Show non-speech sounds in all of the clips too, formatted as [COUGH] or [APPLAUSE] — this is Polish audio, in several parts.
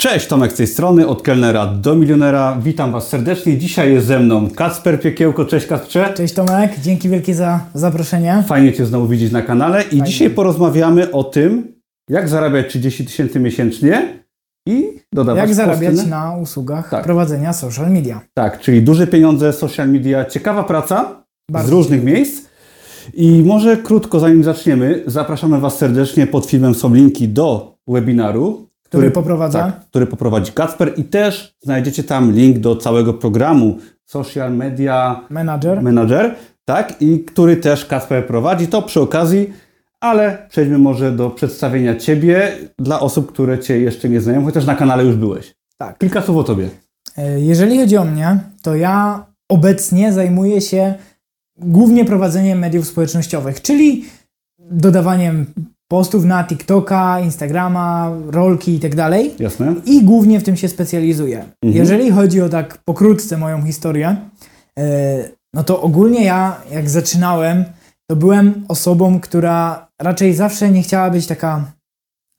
Cześć, Tomek z tej strony, od kelnera do milionera. Witam Was serdecznie. Dzisiaj jest ze mną Kacper Piekiełko. Cześć Kacprze. Cześć Tomek, dzięki wielkie za zaproszenie. Fajnie Cię znowu widzieć na kanale i dzisiaj porozmawiamy o tym, jak zarabiać 30 tysięcy miesięcznie i dodawać Jak zarabiać posty. na usługach Tak. prowadzenia social media. Tak, czyli duże pieniądze, social media, ciekawa praca Bardzo z różnych miejsc. I może krótko, zanim zaczniemy, zapraszamy Was serdecznie. Pod filmem są linki do webinaru, Który poprowadza? tak, który poprowadzi Kacper i też znajdziecie tam link do całego programu Social Media Manager. Manager, tak, i który też Kacper prowadzi. To przy okazji, ale przejdźmy może do przedstawienia Ciebie dla osób, które Cię jeszcze nie znają, chociaż na kanale już byłeś. Tak. Kilka słów o Tobie. E, Jeżeli chodzi o mnie, to ja obecnie zajmuję się głównie prowadzeniem mediów społecznościowych, czyli dodawaniem postów na TikToka, Instagrama, rolki i tak dalej. Jasne? i głównie w tym się specjalizuję. Mhm. Jeżeli chodzi o tak pokrótce moją historię, e, no to ogólnie ja jak zaczynałem, to byłem osobą, która raczej zawsze nie chciała być taka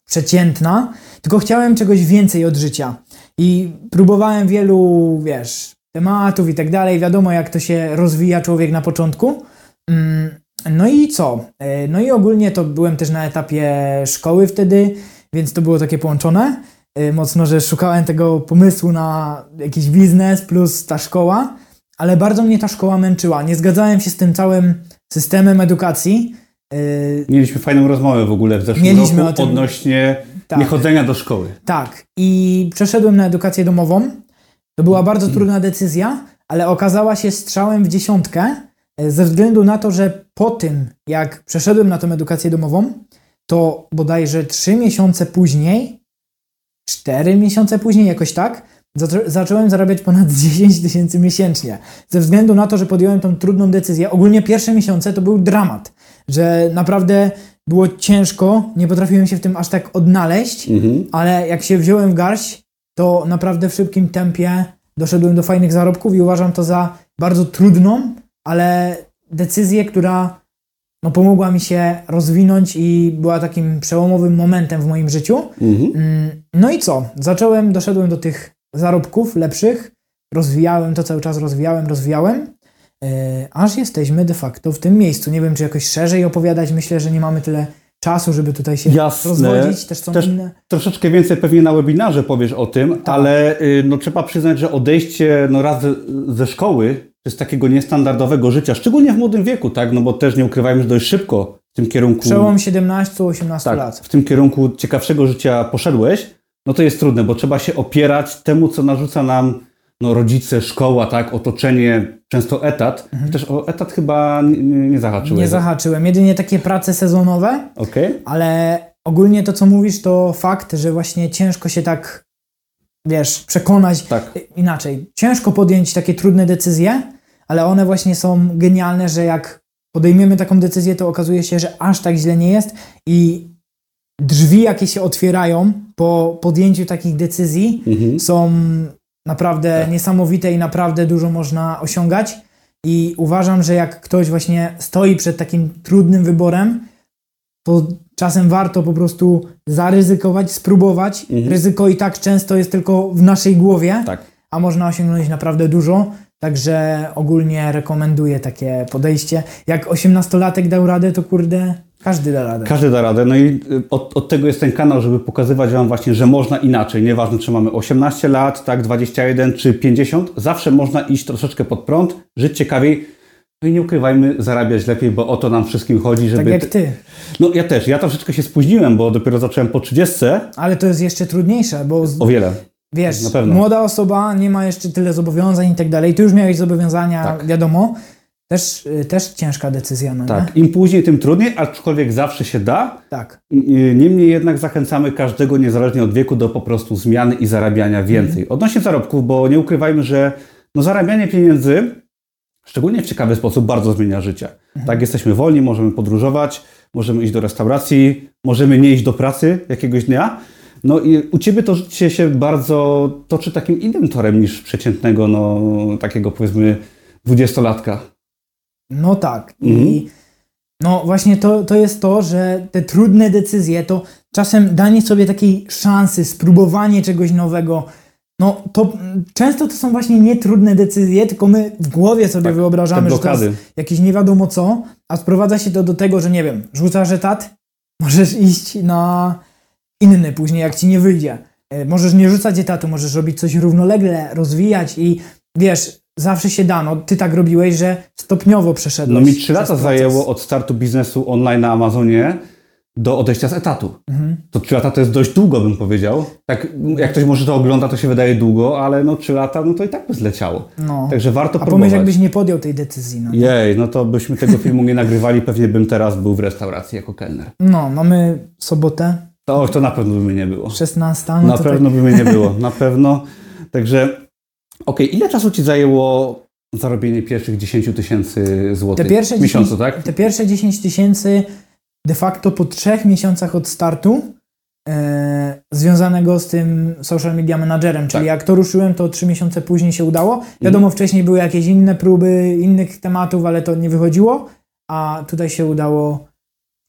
przeciętna, tylko chciałem czegoś więcej od życia. I próbowałem wielu, wiesz, tematów i tak dalej. Wiadomo, jak to się rozwija człowiek na początku. Mm, No i co? E, No i ogólnie to byłem też na etapie szkoły wtedy, więc to było takie połączone. E, Mocno, że szukałem tego pomysłu na jakiś biznes plus ta szkoła, ale bardzo mnie ta szkoła męczyła. Nie zgadzałem się z tym całym systemem edukacji. E, Mieliśmy fajną rozmowę w ogóle w zeszłym Mieliśmy roku tym. odnośnie Tak. niechodzenia do szkoły. Tak, i przeszedłem na edukację domową. To była bardzo trudna decyzja, ale okazała się strzałem w dziesiątkę, ze względu na to, że po tym, jak przeszedłem na tą edukację domową, to bodajże trzy miesiące później, cztery miesiące później, jakoś tak, zaczą- zacząłem zarabiać ponad [LAUGHS] 10 tysięcy miesięcznie. Ze względu na to, że podjąłem tą trudną decyzję. Ogólnie pierwsze miesiące to był dramat, że naprawdę było ciężko, nie potrafiłem się w tym aż tak odnaleźć, Mhm. ale jak się wziąłem w garść, to naprawdę w szybkim tempie doszedłem do fajnych zarobków i uważam to za bardzo trudną, ale decyzję, która no, pomogła mi się rozwinąć i była takim przełomowym momentem w moim życiu. Mhm. Mm, No i co? Zacząłem, doszedłem do tych zarobków lepszych, rozwijałem to cały czas, rozwijałem, rozwijałem, yy, aż jesteśmy de facto w tym miejscu. Nie wiem, czy jakoś szerzej opowiadać, myślę, że nie mamy tyle czasu, żeby tutaj się Jasne. rozwodzić, też są Też- inne. Troszeczkę więcej pewnie na webinarze powiesz o tym, ale y, no, trzeba przyznać, że odejście no, raz ze, ze szkoły, z takiego niestandardowego życia, szczególnie w młodym wieku, tak, no bo też nie ukrywajmy, że dość szybko w tym kierunku, Przełom 17-18 tak, lat. w tym kierunku ciekawszego życia poszedłeś, no to jest trudne, bo trzeba się opierać temu, co narzuca nam no, rodzice, szkoła, tak, otoczenie, często etat. Też o etat chyba nie, nie. Mhm. Nie zahaczyłem. Jedynie takie prace sezonowe, Okej? ale ogólnie to, co mówisz, to fakt, że właśnie ciężko się tak, wiesz, przekonać Tak. inaczej. Ciężko podjąć takie trudne decyzje, ale one właśnie są genialne, że jak podejmiemy taką decyzję, to okazuje się, że aż tak źle nie jest i drzwi, jakie się otwierają po podjęciu takich decyzji, Mhm. są naprawdę Tak. niesamowite i naprawdę dużo można osiągać. I uważam, że jak ktoś właśnie stoi przed takim trudnym wyborem, to czasem warto po prostu zaryzykować, spróbować. Mhm. Ryzyko i tak często jest tylko w naszej głowie, Tak. a można osiągnąć naprawdę dużo. Także ogólnie rekomenduję takie podejście. Jak 18-latek dał radę, to kurde, każdy da radę. Każdy da radę. No i y, od, od tego jest ten kanał, żeby pokazywać Wam właśnie, że można inaczej. Nieważne, czy mamy 18 lat, tak, 21 czy 50, zawsze można iść troszeczkę pod prąd, żyć ciekawiej. No i nie ukrywajmy, zarabiać lepiej, bo o to nam wszystkim chodzi, żeby... tak jak ty. No ja też, ja troszeczkę się spóźniłem, bo dopiero zacząłem po 30, Ale to jest jeszcze trudniejsze, bo o wiele. Wiesz, młoda osoba nie ma jeszcze tyle zobowiązań i tak dalej. Ty już miałeś zobowiązania, Tak. wiadomo. Też, y, też ciężka decyzja, no Tak, nie? im później, tym trudniej, aczkolwiek zawsze się da. Tak. Niemniej jednak zachęcamy każdego, niezależnie od wieku, do po prostu zmiany i zarabiania więcej. Odnośnie zarobków, bo nie ukrywajmy, że no zarabianie pieniędzy, szczególnie w ciekawy sposób, bardzo zmienia życie. Tak, jesteśmy wolni, możemy podróżować, możemy iść do restauracji, możemy nie iść do pracy jakiegoś dnia. No i u Ciebie to życie się bardzo toczy takim innym torem niż przeciętnego, no takiego powiedzmy dwudziestolatka. No tak. Mhm. I no właśnie to, to jest to, że te trudne decyzje, to czasem danie sobie takiej szansy, spróbowanie czegoś nowego, no to często to są właśnie nietrudne decyzje, tylko my w głowie sobie Tak, wyobrażamy, że to jest jakieś nie wiadomo co, a sprowadza się to do tego, że nie wiem, rzucasz etat, możesz iść na inny później, jak ci nie wyjdzie. E, Możesz nie rzucać etatu, możesz robić coś równolegle, rozwijać i wiesz, zawsze się da. No, ty tak robiłeś, że stopniowo przeszedłeś. No mi trzy lata zajęło od startu biznesu online na Amazonie do odejścia z etatu. Mhm. To trzy lata to jest dość długo, bym powiedział. Tak, jak ktoś może to ogląda, to się wydaje długo, ale no trzy lata, no to i tak by zleciało. No. Także warto A pomyśl, próbować. jakbyś nie podjął tej decyzji. No, Jej, no to byśmy tego filmu nie nagrywali, pewnie bym teraz był w restauracji jako kelner. no mamy sobotę, To, to na pewno by mnie nie było. 16. No na pewno by mnie nie było, [LAUGHS] na pewno. Także, okej, ile czasu Ci zajęło zarobienie pierwszych 10 tysięcy złotych Te pierwsze w miesiącu, 10 tak? Te pierwsze 10 tysięcy de facto po trzech miesiącach od startu e, związanego z tym social media managerem, czyli Tak. jak to ruszyłem, to trzy miesiące później się udało. Wiadomo, wcześniej były jakieś inne próby innych tematów, ale to nie wychodziło, a tutaj się udało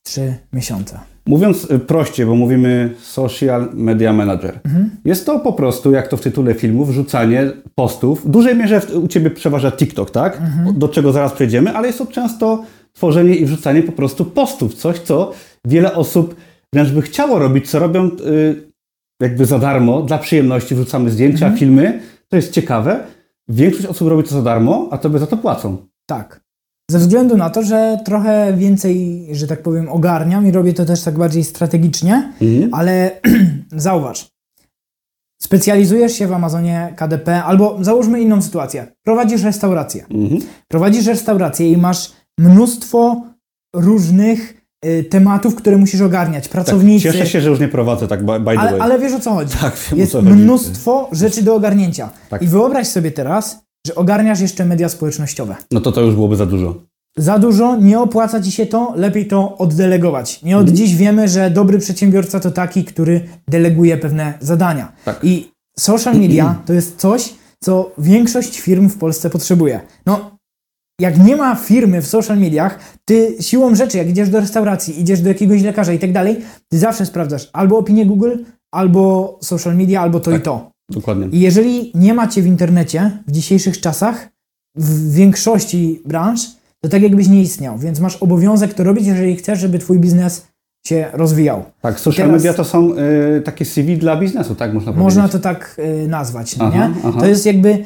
trzy miesiące. Mówiąc y, prościej, bo mówimy social media manager. Mhm. Jest to po prostu, jak to w tytule filmu, wrzucanie postów. W dużej mierze u Ciebie przeważa TikTok, tak? Mhm. Do czego zaraz przejdziemy, ale jest to często tworzenie i wrzucanie po prostu postów. Coś, co wiele osób wręcz by chciało robić, co robią y, jakby za darmo, dla przyjemności. Wrzucamy zdjęcia, Mhm. filmy. To jest ciekawe. Większość osób robi to za darmo, a Tobie za to płacą. Tak. Ze względu na to, że trochę więcej, że tak powiem, ogarniam i robię to też tak bardziej strategicznie, Mhm. ale [CLEARS THROAT] zauważ, specjalizujesz się w Amazonie KDP, albo załóżmy inną sytuację. Prowadzisz restaurację. Mhm. Prowadzisz restaurację i masz mnóstwo różnych y, tematów, które musisz ogarniać. Tak, Pracownicy. cieszę się, że już nie prowadzę tak by, by the ale, way. ale wiesz o co chodzi. Tak, wiem, Jest co chodzi. mnóstwo rzeczy do ogarnięcia. Tak. I wyobraź sobie teraz, że ogarniasz jeszcze media społecznościowe. No to to już byłoby za dużo. Za dużo, nie opłaca ci się to, lepiej to oddelegować. Nie od Mhm. dziś wiemy, że dobry przedsiębiorca to taki, który deleguje pewne zadania. Tak. I social media [CLEARS THROAT] to jest coś, co większość firm w Polsce potrzebuje. No, jak nie ma firmy w social mediach, ty siłą rzeczy, jak idziesz do restauracji, idziesz do jakiegoś lekarza i tak dalej, ty zawsze sprawdzasz albo opinię Google, albo social media, albo to Tak. i to. Dokładnie. I jeżeli nie macie w internecie w dzisiejszych czasach, w większości branż, to tak jakbyś nie istniał. Więc masz obowiązek to robić, jeżeli chcesz, żeby twój biznes się rozwijał. Tak, social Teraz- media to są y, takie CV dla biznesu, tak można powiedzieć. Można to tak y, nazwać, no Aha, nie? aha. To jest jakby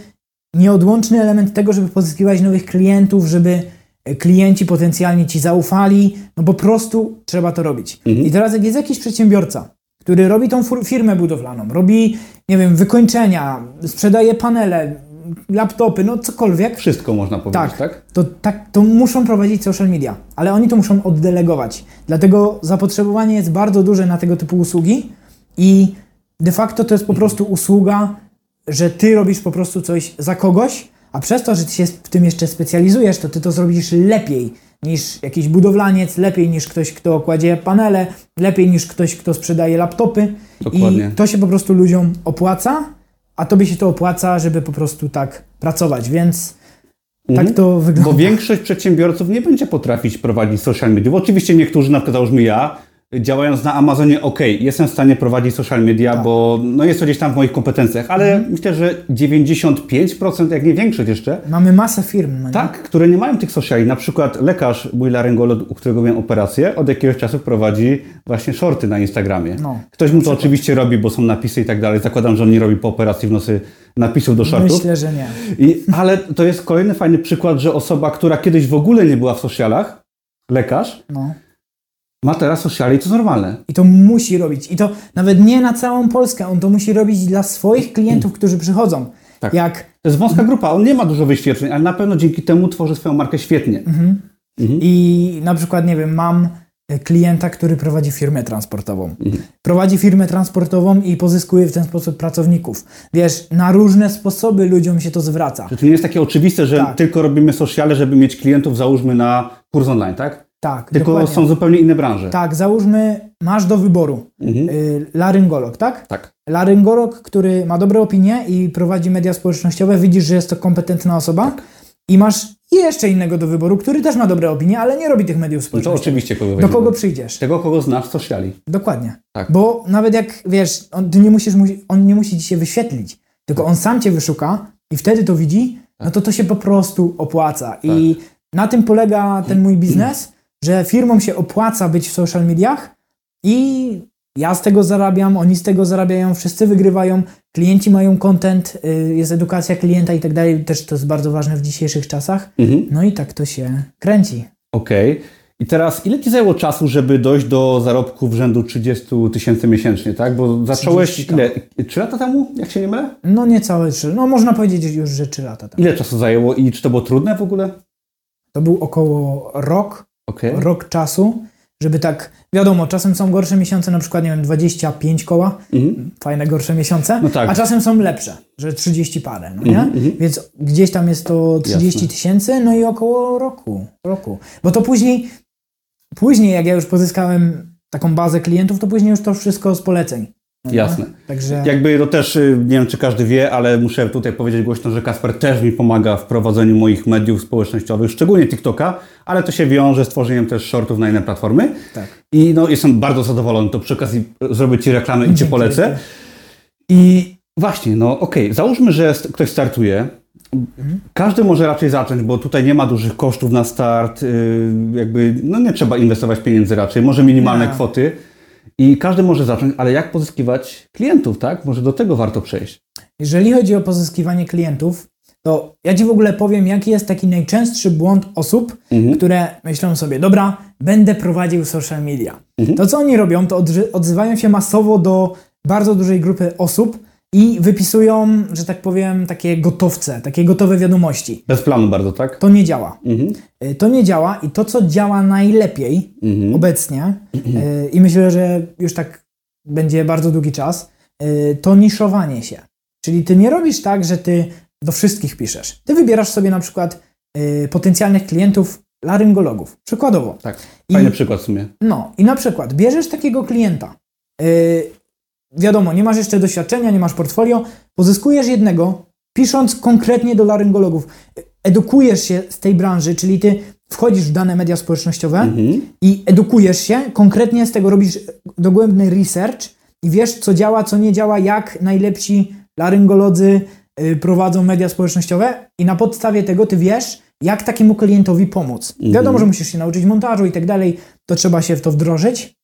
nieodłączny element tego, żeby pozyskiwać nowych klientów, żeby y, klienci potencjalnie ci zaufali. No po prostu trzeba to robić. Mhm. I teraz jak jest jakiś przedsiębiorca, który robi tą firmę budowlaną, robi, nie wiem, wykończenia, sprzedaje panele, laptopy, no cokolwiek, Wszystko można powiedzieć, Tak. tak? to, tak, to muszą prowadzić social media, ale oni to muszą oddelegować. Dlatego zapotrzebowanie jest bardzo duże na tego typu usługi i de facto to jest po prostu usługa, że ty robisz po prostu coś za kogoś, a przez to, że ty się w tym jeszcze specjalizujesz, to ty to zrobisz lepiej niż jakiś budowlaniec, lepiej niż ktoś, kto kładzie panele, lepiej niż ktoś, kto sprzedaje laptopy. Dokładnie. I to się po prostu ludziom opłaca, a tobie się to opłaca, żeby po prostu tak pracować, więc Mhm. tak to wygląda. Bo większość przedsiębiorców nie będzie potrafić prowadzić social media. Bo oczywiście niektórzy, na przykład załóżmy ja, działając na Amazonie, ok, jestem w stanie prowadzić social media, Tak. bo no jest to gdzieś tam w moich kompetencjach, ale Mhm. myślę, że 95%, jak nie większość jeszcze, Mamy masę firm, no tak, które nie mają tych sociali. Na przykład lekarz, mój laryngolog, u którego miałem operację, od jakiegoś czasu prowadzi właśnie shorty na Instagramie. No, Ktoś mu to oczywiście robi, bo są napisy i tak dalej. Zakładam, że on nie robi po operacji w nosy napisów do shortów. Myślę, że nie. I, ale to jest kolejny fajny przykład, że osoba, która kiedyś w ogóle nie była w socialach, lekarz, No. Ma teraz sociale i to jest normalne. I to musi robić. I to nawet nie na całą Polskę. On to musi robić dla swoich klientów, którzy przychodzą. Tak. Jak To jest wąska grupa, on nie ma dużo wyświetleń, ale na pewno dzięki temu tworzy swoją markę świetnie. Mhm. Mhm. i na przykład, nie wiem, mam e, klienta, który prowadzi firmę transportową. Mhm. Prowadzi firmę transportową i pozyskuje w ten sposób pracowników. Wiesz, na różne sposoby ludziom się to zwraca. Że to nie jest takie oczywiste, że Tak. tylko robimy sociale, żeby mieć klientów, załóżmy na kurs online, tak? Tak, Tylko dokładnie. są zupełnie inne branże. Tak, załóżmy, masz do wyboru Mhm. y, laryngolog, tak? Tak. Laryngolog, który ma dobre opinie i prowadzi media społecznościowe, widzisz, że jest to kompetentna osoba i masz jeszcze innego do wyboru, który też ma dobre opinie, ale nie robi tych mediów No to społecznościowych. oczywiście kogo Do kogo przyjdziesz? Tego, kogo znasz, co śmiali. Dokładnie. Tak. Bo nawet jak wiesz, on, ty nie musisz, mu- on nie musi ci się wyświetlić, tylko on sam cię wyszuka i wtedy to widzi, no to to się po prostu opłaca. I Tak. na tym polega ten mój [CLEARS THROAT] biznes, że firmom się opłaca być w social mediach i ja z tego zarabiam, oni z tego zarabiają, wszyscy wygrywają, klienci mają content, y, jest edukacja klienta i tak dalej, też to jest bardzo ważne w dzisiejszych czasach. Mhm. No i tak to się kręci. Okej. I teraz, ile ci zajęło czasu, żeby dojść do zarobków rzędu 30 tysięcy miesięcznie, tak? Bo zacząłeś 30K. ile? Trzy lata temu, jak się nie mylę? No niecałe trzy, no można powiedzieć już, że trzy lata temu. Ile czasu zajęło i czy to było trudne w ogóle? To był około rok, Okej. rok czasu, żeby tak, wiadomo, czasem są gorsze miesiące, na przykład, nie wiem, 25 koła, Mhm. fajne gorsze miesiące, No tak. a czasem są lepsze, że 30 parę, no nie? Mhm, mhm. Więc gdzieś tam jest to 30 Jasne. tysięcy, no i około roku, roku. Bo to później, później jak ja już pozyskałem taką bazę klientów, to później już to wszystko z poleceń. No? Jasne. Także Jakby to też, y, nie wiem czy każdy wie, ale muszę tutaj powiedzieć głośno, że Kasper też mi pomaga w prowadzeniu moich mediów społecznościowych, szczególnie TikToka, ale to się wiąże z tworzeniem też shortów na inne platformy. tak. I no, jestem bardzo zadowolony, to przy okazji zrobię Ci reklamę i Cię polecę. I właśnie, no okej, załóżmy, że ktoś startuje. Każdy może raczej zacząć, bo tutaj nie ma dużych kosztów na start, yy, jakby, no nie trzeba inwestować pieniędzy raczej, może minimalne Nie. kwoty i każdy może zacząć, ale jak pozyskiwać klientów, tak? Może do tego warto przejść. Jeżeli chodzi o pozyskiwanie klientów, to ja Ci w ogóle powiem, jaki jest taki najczęstszy błąd osób, Mhm. które myślą sobie, dobra, będę prowadził social media. To, co oni robią, to odzywają się masowo do bardzo dużej grupy osób i wypisują, że tak powiem, takie gotowce, takie gotowe wiadomości. Bez planu bardzo, tak? To nie działa. Mhm. Y, To nie działa i to, co działa najlepiej Mhm. obecnie, y, i myślę, że już tak będzie bardzo długi czas, y, to niszowanie się. Czyli ty nie robisz tak, że ty do wszystkich piszesz. Ty wybierasz sobie na przykład potencjalnych klientów laryngologów. Przykładowo. Tak, fajny I- przykład w sumie. No i na przykład bierzesz takiego klienta. Wiadomo, nie masz jeszcze doświadczenia, nie masz portfolio, pozyskujesz jednego, pisząc konkretnie do laryngologów. Edukujesz się z tej branży, czyli ty wchodzisz w dane media społecznościowe, Mhm. i edukujesz się, konkretnie z tego robisz dogłębny research i wiesz, co działa, co nie działa, jak najlepsi laryngolodzy y, prowadzą media społecznościowe i na podstawie tego ty wiesz, jak takiemu klientowi pomóc. Wiadomo, że musisz się nauczyć montażu i tak dalej, to trzeba się w to wdrożyć,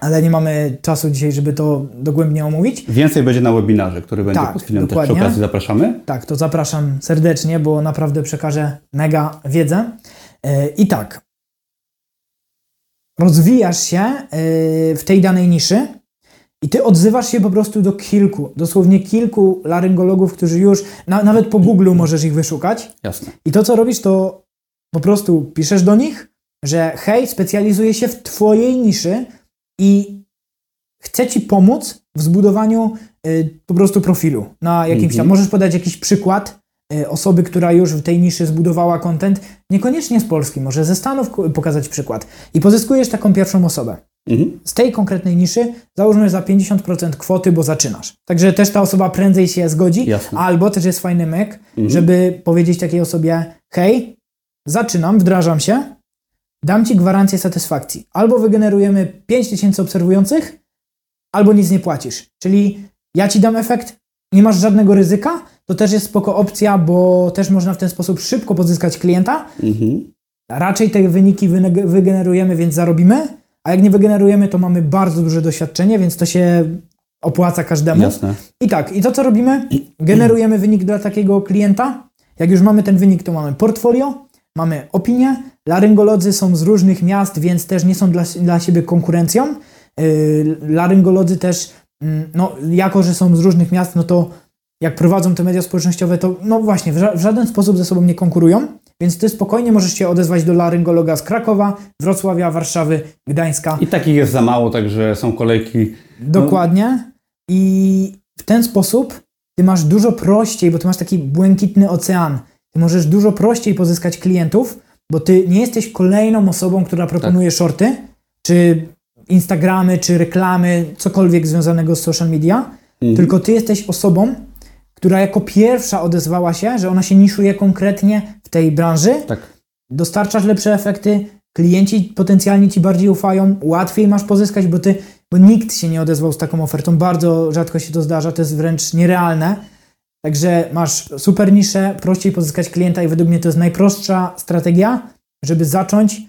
ale nie mamy czasu dzisiaj, żeby to dogłębnie omówić. Więcej będzie na webinarze, który będzie Tak, pod chwilą też przy okazji zapraszamy. Tak, to zapraszam serdecznie, bo naprawdę przekażę mega wiedzę. Yy, I tak, rozwijasz się yy, w tej danej niszy i ty odzywasz się po prostu do kilku, dosłownie kilku laryngologów, którzy już, na, nawet po Google możesz ich wyszukać. Jasne. I to, co robisz, to po prostu piszesz do nich, że hej, specjalizuję się w twojej niszy i chcę ci pomóc w zbudowaniu y, po prostu profilu na jakimś tam. Mhm. Możesz podać jakiś przykład y, osoby, która już w tej niszy zbudowała content, niekoniecznie z Polski, może ze Stanów pokazać przykład. I pozyskujesz taką pierwszą osobę. Mhm. Z tej konkretnej niszy załóżmy za 50% kwoty, bo zaczynasz. Także też ta osoba prędzej się zgodzi, Jasne. albo też jest fajny myk, Mhm. żeby powiedzieć takiej osobie: hej, zaczynam, wdrażam się, dam ci gwarancję satysfakcji. Albo wygenerujemy 5000 obserwujących, albo nic nie płacisz. Czyli ja ci dam efekt, nie masz żadnego ryzyka, to też jest spoko opcja, bo też można w ten sposób szybko pozyskać klienta. Mhm. Raczej te wyniki wygenerujemy, więc zarobimy, a jak nie wygenerujemy, to mamy bardzo duże doświadczenie, więc to się opłaca każdemu. Jasne. I tak, i to co robimy? Generujemy wynik dla takiego klienta. Jak już mamy ten wynik, to mamy portfolio, mamy opinię. Laryngolodzy są z różnych miast, więc też nie są dla, dla siebie konkurencją. Yy, laryngolodzy też, mm, no, jako że są z różnych miast, no to jak prowadzą te media społecznościowe, to no właśnie, w, ża- w żaden sposób ze sobą nie konkurują. Więc ty spokojnie możesz się odezwać do laryngologa z Krakowa, Wrocławia, Warszawy, Gdańska. I takich jest za mało, także są kolejki. Dokładnie. I w ten sposób ty masz dużo prościej, bo ty masz taki błękitny ocean. Ty możesz dużo prościej pozyskać klientów, bo ty nie jesteś kolejną osobą, która proponuje shorty, czy Instagramy, czy reklamy, cokolwiek związanego z social media, Mhm. tylko ty jesteś osobą, która jako pierwsza odezwała się, że ona się niszuje konkretnie w tej branży, Tak. dostarczasz lepsze efekty, klienci potencjalnie ci bardziej ufają, łatwiej masz pozyskać, bo ty, bo nikt się nie odezwał z taką ofertą, bardzo rzadko się to zdarza, to jest wręcz nierealne. Także masz super niszę, prościej pozyskać klienta i według mnie to jest najprostsza strategia, żeby zacząć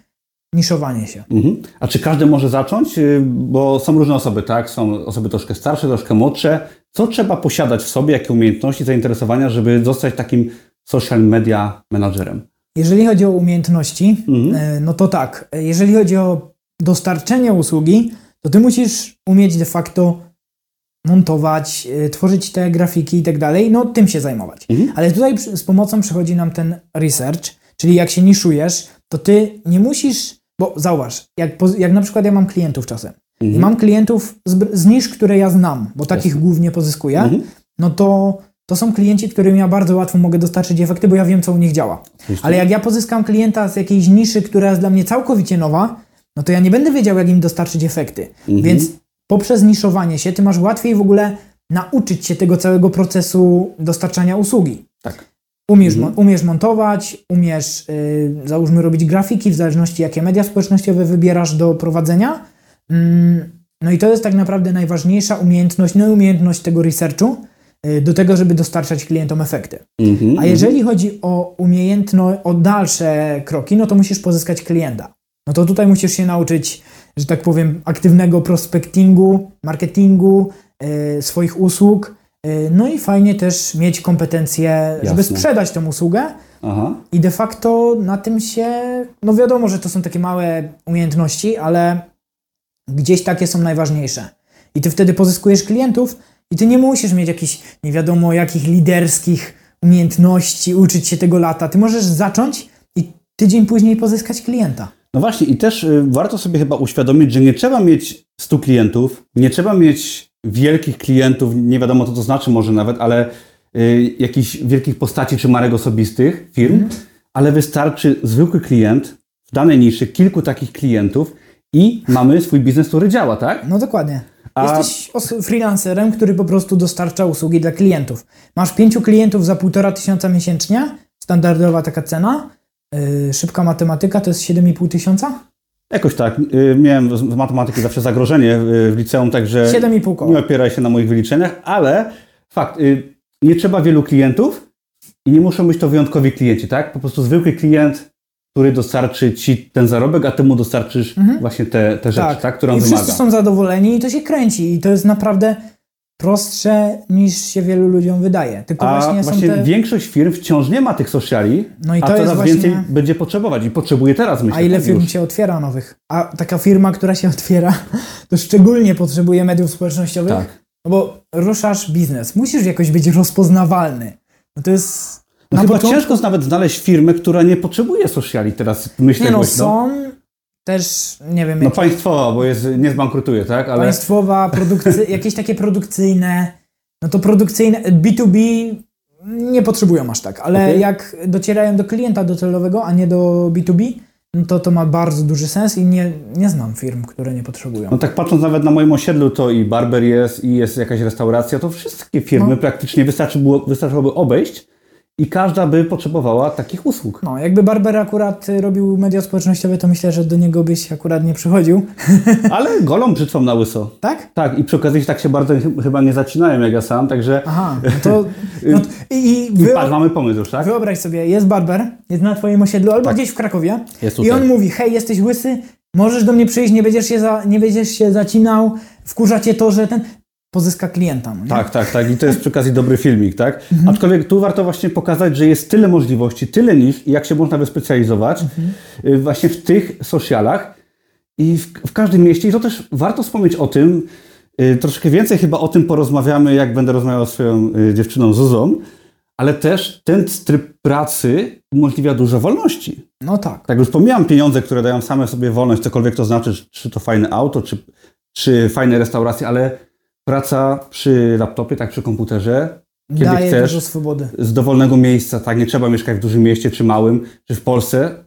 niszowanie się. Mhm. A czy każdy może zacząć? Y, Bo są różne osoby, tak? Są osoby troszkę starsze, troszkę młodsze. Co trzeba posiadać w sobie, jakie umiejętności, zainteresowania, żeby zostać takim social media menadżerem? Jeżeli chodzi o umiejętności, Mhm. e, no to tak. E, Jeżeli chodzi o dostarczenie usługi, to ty musisz umieć de facto montować, e, tworzyć te grafiki i tak dalej, no tym się zajmować. Mhm. Ale tutaj z pomocą przychodzi nam ten research, czyli jak się niszujesz, to ty nie musisz, bo zauważ, jak, jak na przykład ja mam klientów czasem i Mhm. mam klientów z, z nisz, które ja znam, bo takich Jasne. głównie pozyskuję, Mhm. no to to są klienci, którym ja bardzo łatwo mogę dostarczyć efekty, bo ja wiem, co u nich działa. Oczywiście. Ale jak ja pozyskam klienta z jakiejś niszy, która jest dla mnie całkowicie nowa, no to ja nie będę wiedział, jak im dostarczyć efekty. Mhm. Więc poprzez niszowanie się, ty masz łatwiej w ogóle nauczyć się tego całego procesu dostarczania usługi. Tak. Umiesz, Mhm. umiesz montować, umiesz, yy, załóżmy, robić grafiki, w zależności jakie media społecznościowe wybierasz do prowadzenia. Mm, no i to jest tak naprawdę najważniejsza umiejętność, no i umiejętność tego researchu, yy, do tego, żeby dostarczać klientom efekty. Mhm. A jeżeli chodzi o umiejętność, o dalsze kroki, no to musisz pozyskać klienta. No to tutaj musisz się nauczyć, że tak powiem, aktywnego prospectingu, marketingu, y, swoich usług. y, no i fajnie też mieć kompetencje, żeby Jasne. sprzedać tą usługę. Aha. I de facto na tym się, no wiadomo, że to są takie małe umiejętności, ale gdzieś takie są najważniejsze. I ty wtedy pozyskujesz klientów i ty nie musisz mieć jakichś nie wiadomo jakich liderskich umiejętności, uczyć się tego lata. Ty możesz zacząć i tydzień później pozyskać klienta. No właśnie, i też y, warto sobie chyba uświadomić, że nie trzeba mieć 100 klientów, nie trzeba mieć wielkich klientów, nie wiadomo co to znaczy może nawet, ale y, jakichś wielkich postaci czy marek osobistych firm, Mhm. ale wystarczy zwykły klient w danej niszy, kilku takich klientów i mamy swój biznes, który działa, tak? No dokładnie. A- Jesteś freelancerem, który po prostu dostarcza usługi dla klientów. Masz pięciu klientów za półtora tysiąca miesięcznie, standardowa taka cena. Yy, szybka matematyka to jest 7,5 tysiąca? Jakoś tak. y, Miałem z matematyki zawsze zagrożenie y, w liceum, także 7,5 koła. nie opieraj się na moich wyliczeniach, ale fakt, nie trzeba wielu klientów i nie muszą być to wyjątkowi klienci, tak? Po prostu zwykły klient, który dostarczy ci ten zarobek, a ty mu dostarczysz właśnie te, te rzeczy, tak. które on I wymaga. wszyscy są zadowoleni i to się kręci. I to jest naprawdę prostsze niż się wielu ludziom wydaje. Tylko A właśnie, właśnie, są te... większość firm wciąż nie ma tych sociali, No i a to jest coraz właśnie- więcej będzie potrzebować i potrzebuje teraz, myślę. A ile tak firm już. się otwiera nowych? A taka firma, która się otwiera, [LAUGHS] to szczególnie potrzebuje mediów społecznościowych. Tak. No bo ruszasz biznes, musisz jakoś być rozpoznawalny. No to jest. No chyba początku- ciężko nawet znaleźć firmę, która nie potrzebuje sociali teraz, myślę Nie no, głośno. są też, nie wiem, No państwowa, bo jest, nie zbankrutuje, tak? Ale państwowa, produkcy, [LAUGHS] jakieś takie produkcyjne, no to produkcyjne, B2B nie potrzebują aż tak, ale Okej. jak docierają do klienta docelowego, a nie do B2B, no to to ma bardzo duży sens i nie, nie znam firm, które nie potrzebują. No tak patrząc nawet na moim osiedlu, to i barber jest, i jest jakaś restauracja, to wszystkie firmy No. praktycznie wystarczy było, wystarczyłoby obejść i każda by potrzebowała takich usług. No, jakby Barber akurat y, robił media społecznościowe, to myślę, że do niego byś akurat nie przychodził. [LAUGHS] Ale golą brzytwą na łyso. Tak? Tak, i przy okazji tak się bardzo ch- chyba nie zacinają jak ja sam, także Aha, no to... [LAUGHS] No, I, i i wy, patrz, mamy pomysł już, tak? wyobraź sobie, jest barber, jest na twoim osiedlu albo gdzieś w Krakowie Jest i on mówi, hej, jesteś łysy, możesz do mnie przyjść, nie będziesz się, za, nie będziesz się zacinał, wkurza cię to, że ten... Pozyska klienta, no? Tak, tak, tak. I to jest przy okazji dobry filmik, tak? Mhm. Aczkolwiek tu warto właśnie pokazać, że jest tyle możliwości, tyle niż i jak się można wyspecjalizować Mhm. y, właśnie w tych socialach i w, w każdym mieście. I to też warto wspomnieć o tym, y, troszkę więcej chyba o tym porozmawiamy, jak będę rozmawiał z swoją y, dziewczyną Zuzą, ale też ten tryb pracy umożliwia dużo wolności. No tak. Tak już pomijam pieniądze, które dają same sobie wolność, cokolwiek to znaczy, czy to fajne auto, czy, czy fajne restauracje, ale praca przy laptopie, tak przy komputerze, kiedy Daje chcesz, dużo swobody. z dowolnego miejsca, tak, nie trzeba mieszkać w dużym mieście czy małym, czy w Polsce.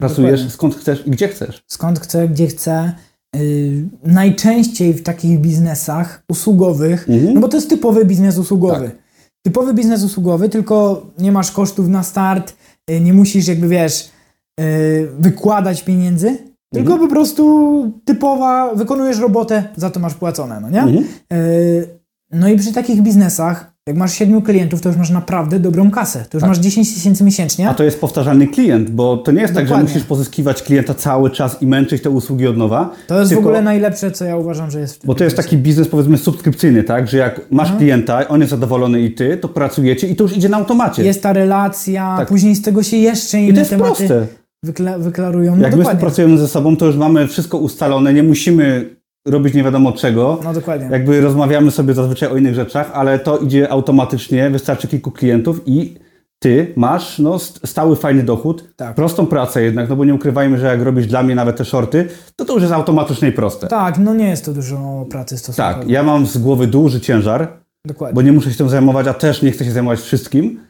Pracujesz Dokładnie. skąd chcesz i gdzie chcesz. skąd chce, gdzie chce. Yy, najczęściej w takich biznesach usługowych, Mhm. no bo to jest typowy biznes usługowy. Tak. Typowy biznes usługowy, tylko nie masz kosztów na start, y, nie musisz jakby, wiesz, y, wykładać pieniędzy, tylko po prostu typowa, wykonujesz robotę, za to masz płacone, no nie? Mhm. Y, No i przy takich biznesach, jak masz siedmiu klientów, to już masz naprawdę dobrą kasę. To już Tak. masz 10 tysięcy miesięcznie. A to jest powtarzalny klient, bo to nie jest tak, że Dokładnie. musisz pozyskiwać klienta cały czas i męczyć te usługi od nowa. To jest tylko- w ogóle najlepsze, co ja uważam, że jest Bo to jest taki biznes powiedzmy subskrypcyjny, tak? Że jak masz Mhm. klienta, on jest zadowolony i ty, to pracujecie i to już idzie na automacie. Jest ta relacja, Tak. później z tego się jeszcze I inne to jest tematy proste. Wykla- wyklarują. No Jak my dokładnie. współpracujemy ze sobą, to już mamy wszystko ustalone, nie musimy robić nie wiadomo czego. No dokładnie. Jakby rozmawiamy sobie zazwyczaj o innych rzeczach, ale to idzie automatycznie, wystarczy kilku klientów i ty masz no, st- stały, fajny dochód, Tak. prostą pracę jednak, no bo nie ukrywajmy, że jak robisz dla mnie nawet te shorty, to to już jest automatycznie i proste. Tak, no nie jest to dużo pracy stosunkowo. Tak, ja mam z głowy duży ciężar, Dokładnie. bo nie muszę się tym zajmować, a też nie chcę się zajmować wszystkim.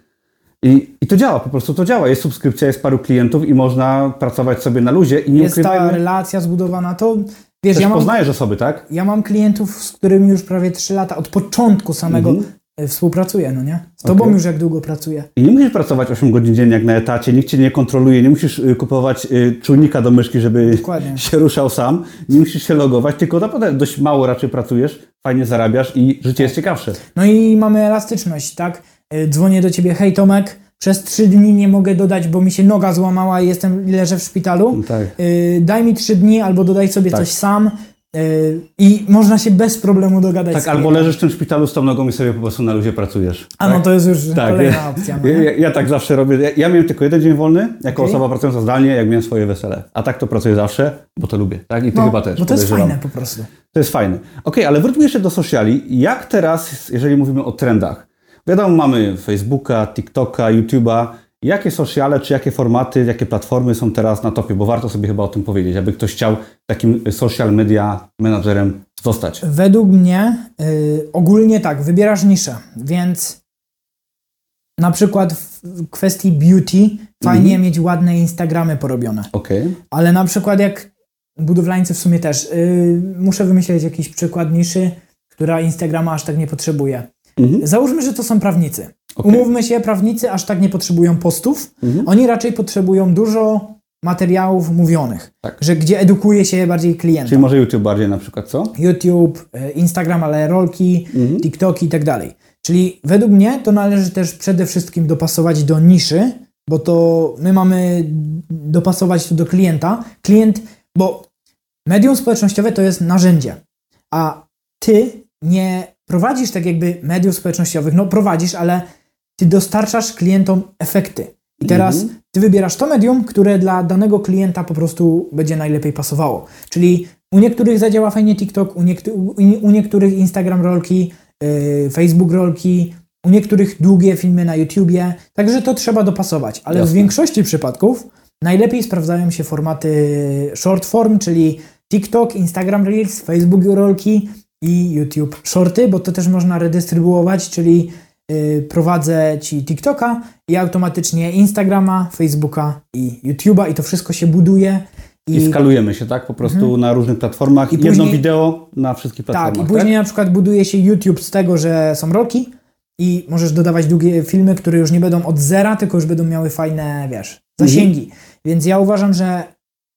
I, I to działa, po prostu to działa. Jest subskrypcja, jest paru klientów i można pracować sobie na luzie i nie jest ta ukrywajmy, relacja zbudowana, to wiesz, też ja mam, poznajesz osoby, tak? ja mam klientów, z którymi już prawie 3 lata, od początku samego Mhm. y, współpracuję, no nie? Z tobą Okej. już jak długo pracuję. I nie musisz pracować 8 godzin dziennie jak na etacie, nikt cię nie kontroluje, nie musisz y, kupować y, czujnika do myszki, żeby Dokładnie. [LAUGHS] się ruszał sam, nie musisz się logować, tylko naprawdę dość mało raczej pracujesz, fajnie zarabiasz i życie jest ciekawsze. No i mamy elastyczność, tak? Y, Dzwonię do ciebie, hej Tomek, przez trzy dni nie mogę dodać, bo mi się noga złamała i jestem, leżę w szpitalu. Tak. Y, Daj mi trzy dni albo dodaj sobie Tak. coś sam. y, I można się bez problemu dogadać Tak, albo leżysz w tym szpitalu z tą nogą i sobie po prostu na luzie pracujesz. A no tak? to jest już Tak, kolejna ja- opcja. No, Ja, ja, tak zawsze robię. Ja, ja miałem tylko jeden dzień wolny, jako Okej. osoba pracująca zdalnie, jak miałem swoje wesele. A tak to pracuję zawsze, bo to lubię. Tak? I ty no, chyba też. Bo to jest fajne po prostu. To jest fajne. Okej, ale wróćmy jeszcze do sociali. Jak teraz, jeżeli mówimy o trendach? Wiadomo, mamy Facebooka, TikToka, YouTube'a. Jakie sociale, czy jakie formaty, jakie platformy są teraz na topie? Bo warto sobie chyba o tym powiedzieć, aby ktoś chciał takim social media menadżerem zostać. Według mnie y, ogólnie tak, wybierasz niszę, więc na przykład w kwestii beauty fajnie Mhm. mieć ładne Instagramy porobione, Okej. ale na przykład jak budowlańcy w sumie też, y, muszę wymyśleć jakiś przykład niszy, która Instagrama aż tak nie potrzebuje. Mhm. Załóżmy, że to są prawnicy. Okej. Umówmy się, prawnicy aż tak nie potrzebują postów, Mhm. oni raczej potrzebują dużo materiałów mówionych, Tak. że gdzie edukuje się bardziej klienta. Czyli może YouTube bardziej na przykład, co? YouTube, e, Instagram, ale rolki, Mhm. TikToki i tak dalej. Czyli według mnie to należy też przede wszystkim dopasować do niszy, bo to my mamy dopasować to do klienta. Klient, bo medium społecznościowe to jest narzędzie, a ty nie prowadzisz tak jakby mediów społecznościowych, no prowadzisz, ale ty dostarczasz klientom efekty. I teraz Mhm. ty wybierasz to medium, które dla danego klienta po prostu będzie najlepiej pasowało. Czyli u niektórych zadziała fajnie TikTok, u, niektó- u, niektórych Instagram rolki, yy, Facebook rolki, u niektórych długie filmy na YouTubie. Także to trzeba dopasować. Ale w Jasne. większości przypadków najlepiej sprawdzają się formaty short form, czyli TikTok, Instagram Reels, Facebook rolki i YouTube Shorty, bo to też można redystrybuować, czyli yy, prowadzę Ci TikToka i automatycznie Instagrama, Facebooka i YouTube'a i to wszystko się buduje. I skalujemy się, tak? Po prostu na różnych platformach. Mhm. I Jedno później- wideo na wszystkich Tak, platformach. i później na przykład buduje się YouTube z tego, że są rolki i możesz dodawać długie filmy, które już nie będą od zera, tylko już będą miały fajne, wiesz, zasięgi. Więc ja uważam, że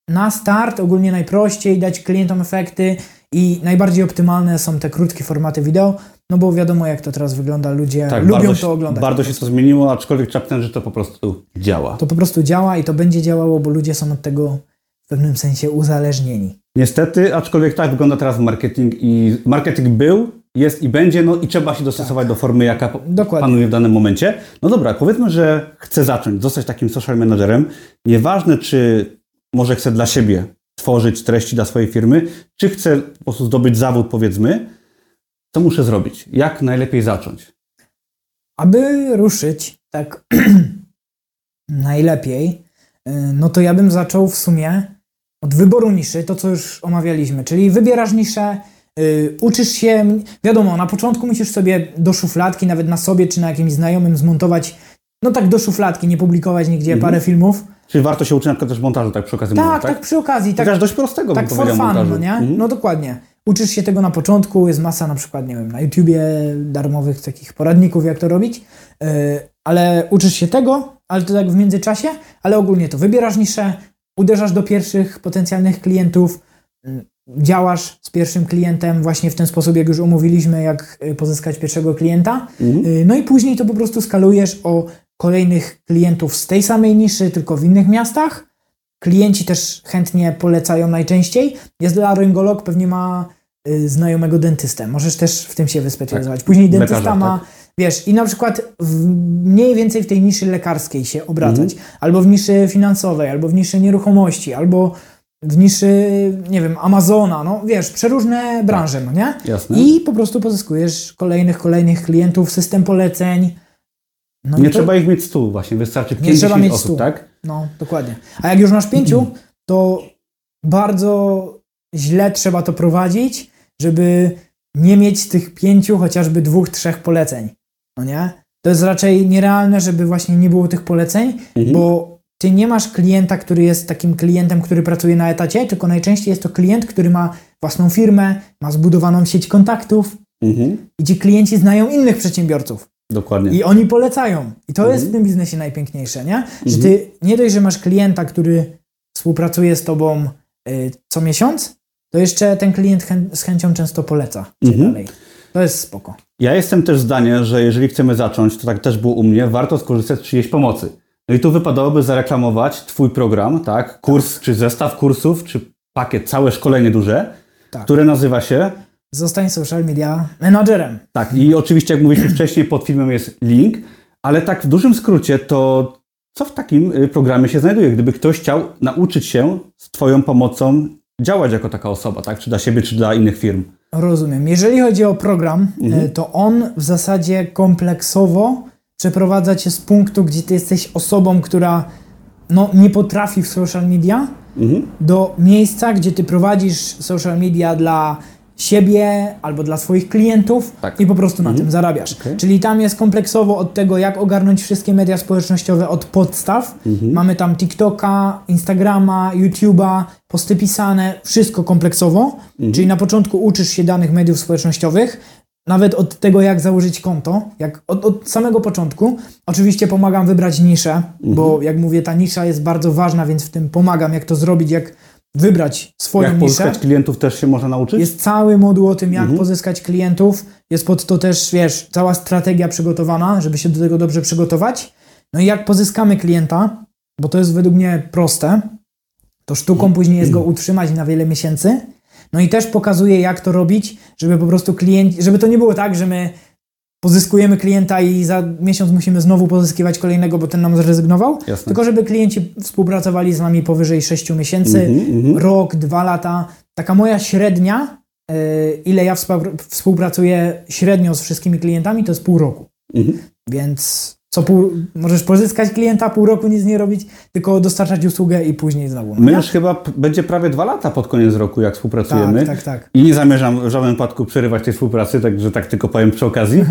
na start ogólnie najprościej dać klientom efekty i najbardziej optymalne są te krótkie formaty wideo, no bo wiadomo jak to teraz wygląda, ludzie Tak, lubią bardzo, to oglądać. Bardzo się to zmieniło, aczkolwiek przyznać, że to po prostu działa. To po prostu działa i to będzie działało, bo ludzie są od tego w pewnym sensie uzależnieni. Niestety, aczkolwiek tak wygląda teraz marketing i marketing był, jest i będzie, no i trzeba się dostosować do formy, jaka Tak. Dokładnie. panuje w danym momencie. No dobra, powiedzmy, że chcę zacząć, zostać takim social managerem. Nieważne, czy może chcę dla siebie tworzyć treści dla swojej firmy, czy chcę po prostu zdobyć zawód, powiedzmy, co muszę zrobić? Jak najlepiej zacząć? Aby ruszyć tak [CLEARS THROAT] najlepiej, y, no to ja bym zaczął w sumie od wyboru niszy, to co już omawialiśmy, czyli wybierasz niszę, y, uczysz się, wiadomo, na początku musisz sobie do szufladki, nawet na sobie czy na jakimś znajomym zmontować, no tak do szufladki, nie publikować nigdzie Mhm. parę filmów. Czyli warto się uczyć na przykład też montażu, tak przy okazji Tak, mówię, tak, przy okazji, tak, Chociaż dość prostego tak bym for fun, no nie? Mhm. No dokładnie. Uczysz się tego na początku, jest masa na przykład, nie wiem, na YouTubie darmowych takich poradników, jak to robić, yy, ale uczysz się tego ale to tak w międzyczasie, ale ogólnie to wybierasz niszę, uderzasz do pierwszych potencjalnych klientów, mm, działasz z pierwszym klientem właśnie w ten sposób, jak już omówiliśmy, jak y, pozyskać pierwszego klienta. Y, No i później to po prostu skalujesz o kolejnych klientów z tej samej niszy, tylko w innych miastach. Klienci też chętnie polecają najczęściej. Jest laryngolog, pewnie ma y, znajomego dentystę. Możesz też w tym się wyspecjalizować. Później dentysta ma, tak. wiesz, i na przykład w, mniej więcej w tej niszy lekarskiej się obracać. Albo w niszy finansowej, albo w niszy nieruchomości, albo w niszy, nie wiem, Amazona, no wiesz, przeróżne branże, no nie? Jasne. I po prostu pozyskujesz kolejnych, kolejnych klientów, system poleceń. No Nie to- trzeba ich mieć stu właśnie, wystarczy Nie trzeba 50 mieć osób, tak? No, dokładnie. A jak już masz pięciu, to bardzo źle trzeba to prowadzić, żeby nie mieć tych pięciu, chociażby dwóch, trzech poleceń. No nie? To jest raczej nierealne, żeby właśnie nie było tych poleceń, Mhm. bo ty nie masz klienta, który jest takim klientem, który pracuje na etacie, tylko najczęściej jest to klient, który ma własną firmę, ma zbudowaną sieć kontaktów Mhm. i ci klienci znają innych przedsiębiorców. Dokładnie. I oni polecają. I to jest w Mhm. tym biznesie najpiękniejsze, nie? Że ty nie dość, że masz klienta, który współpracuje z tobą y, co miesiąc, to jeszcze ten klient chę- z chęcią często poleca Mhm. dalej. To jest spoko. Ja jestem też zdania, że jeżeli chcemy zacząć, to tak też było u mnie, warto skorzystać z czyjejś pomocy. No i tu wypadałoby zareklamować Twój program, tak? Kurs, czy zestaw kursów, czy pakiet, całe szkolenie duże, Tak. które nazywa się Zostań social media managerem. Tak, i oczywiście, jak mówiliśmy wcześniej, pod filmem jest link, ale tak w dużym skrócie, to co w takim y, programie się znajduje, gdyby ktoś chciał nauczyć się z Twoją pomocą działać jako taka osoba, tak? Czy dla siebie, czy dla innych firm? Rozumiem. Jeżeli chodzi o program, Mhm. y, to on w zasadzie kompleksowo przeprowadza cię z punktu, gdzie ty jesteś osobą, która no, nie potrafi w social media, Mhm. do miejsca, gdzie ty prowadzisz social media dla siebie albo dla swoich klientów Tak. i po prostu na tym zarabiasz. Okej. Czyli tam jest kompleksowo od tego, jak ogarnąć wszystkie media społecznościowe od podstaw. Mamy tam TikToka, Instagrama, YouTube'a, posty pisane, wszystko kompleksowo. Czyli na początku uczysz się danych mediów społecznościowych, nawet od tego, jak założyć konto, jak od, od samego początku. Oczywiście pomagam wybrać niszę, bo jak mówię, ta nisza jest bardzo ważna, więc w tym pomagam, jak to zrobić, jak wybrać swoją Jak niszę. pozyskać klientów też się można nauczyć? Jest cały moduł o tym, jak pozyskać klientów. Jest pod to też, wiesz, cała strategia przygotowana, żeby się do tego dobrze przygotować. No i jak pozyskamy klienta, bo to jest według mnie proste, to sztuką później jest go utrzymać na wiele miesięcy. No i też pokazuje, jak to robić, żeby po prostu klienci, żeby to nie było tak, że my pozyskujemy klienta i za miesiąc musimy znowu pozyskiwać kolejnego, bo ten nam zrezygnował. Jasne. Tylko żeby klienci współpracowali z nami powyżej 6 miesięcy, Mhm, mhm. rok, dwa lata. Taka moja średnia, yy, ile ja współ- współpracuję średnio z wszystkimi klientami, to jest pół roku. Mhm. Więc co pół, możesz pozyskać klienta, pół roku nic nie robić, tylko dostarczać usługę i później znowu. No My nie? już chyba będzie prawie dwa lata pod koniec roku, jak współpracujemy. tak, tak, tak. I nie zamierzam w żadnym wypadku przerywać tej współpracy, także tak tylko powiem przy okazji.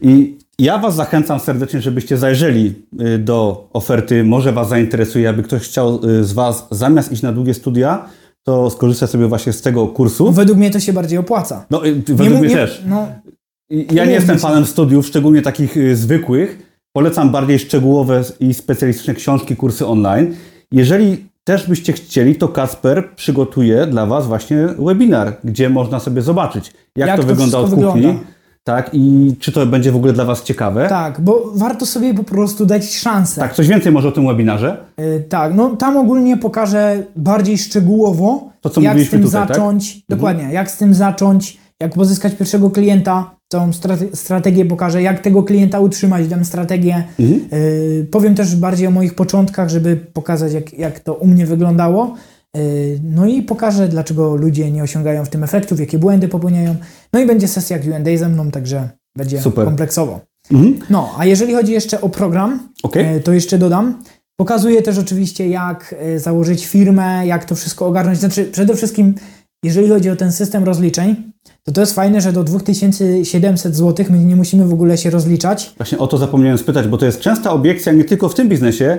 I ja Was zachęcam serdecznie, żebyście zajrzeli y, do oferty. Może Was zainteresuje, aby ktoś chciał y, z Was zamiast iść na długie studia, to skorzystać sobie właśnie z tego kursu. Według mnie to się bardziej opłaca. No, y, Nie według mów- mnie nie- też. No, Ja nie mówmy jestem fanem studiów, szczególnie takich zwykłych. Polecam bardziej szczegółowe i specjalistyczne książki, kursy online. Jeżeli też byście chcieli, to Kasper przygotuje dla Was właśnie webinar, gdzie można sobie zobaczyć, jak, Jak to, to wygląda od kuchni. wygląda. Tak, i czy to będzie w ogóle dla Was ciekawe. tak, bo warto sobie po prostu dać szansę. Tak, coś więcej może o tym webinarze. Y, tak, no tam ogólnie pokażę bardziej szczegółowo, To, co jak z tym tutaj, tak? zacząć. Dokładnie, jak z tym zacząć, jak pozyskać pierwszego klienta, całą strate- strategię pokażę, jak tego klienta utrzymać, dam strategię. Mhm. Y, powiem też bardziej o moich początkach, żeby pokazać, jak, jak to u mnie wyglądało. Y, no i pokażę, dlaczego ludzie nie osiągają w tym efektów, jakie błędy popełniają. No i będzie sesja Q&A ze mną, także będzie Super. kompleksowo. Mhm. No, a jeżeli chodzi jeszcze o program, e, to jeszcze dodam. Pokazuję też oczywiście, jak e, założyć firmę, jak to wszystko ogarnąć. Znaczy, przede wszystkim, jeżeli chodzi o ten system rozliczeń, to to jest fajne, że do 2700 zł my nie musimy w ogóle się rozliczać. Właśnie o to zapomniałem spytać, bo to jest częsta obiekcja nie tylko w tym biznesie,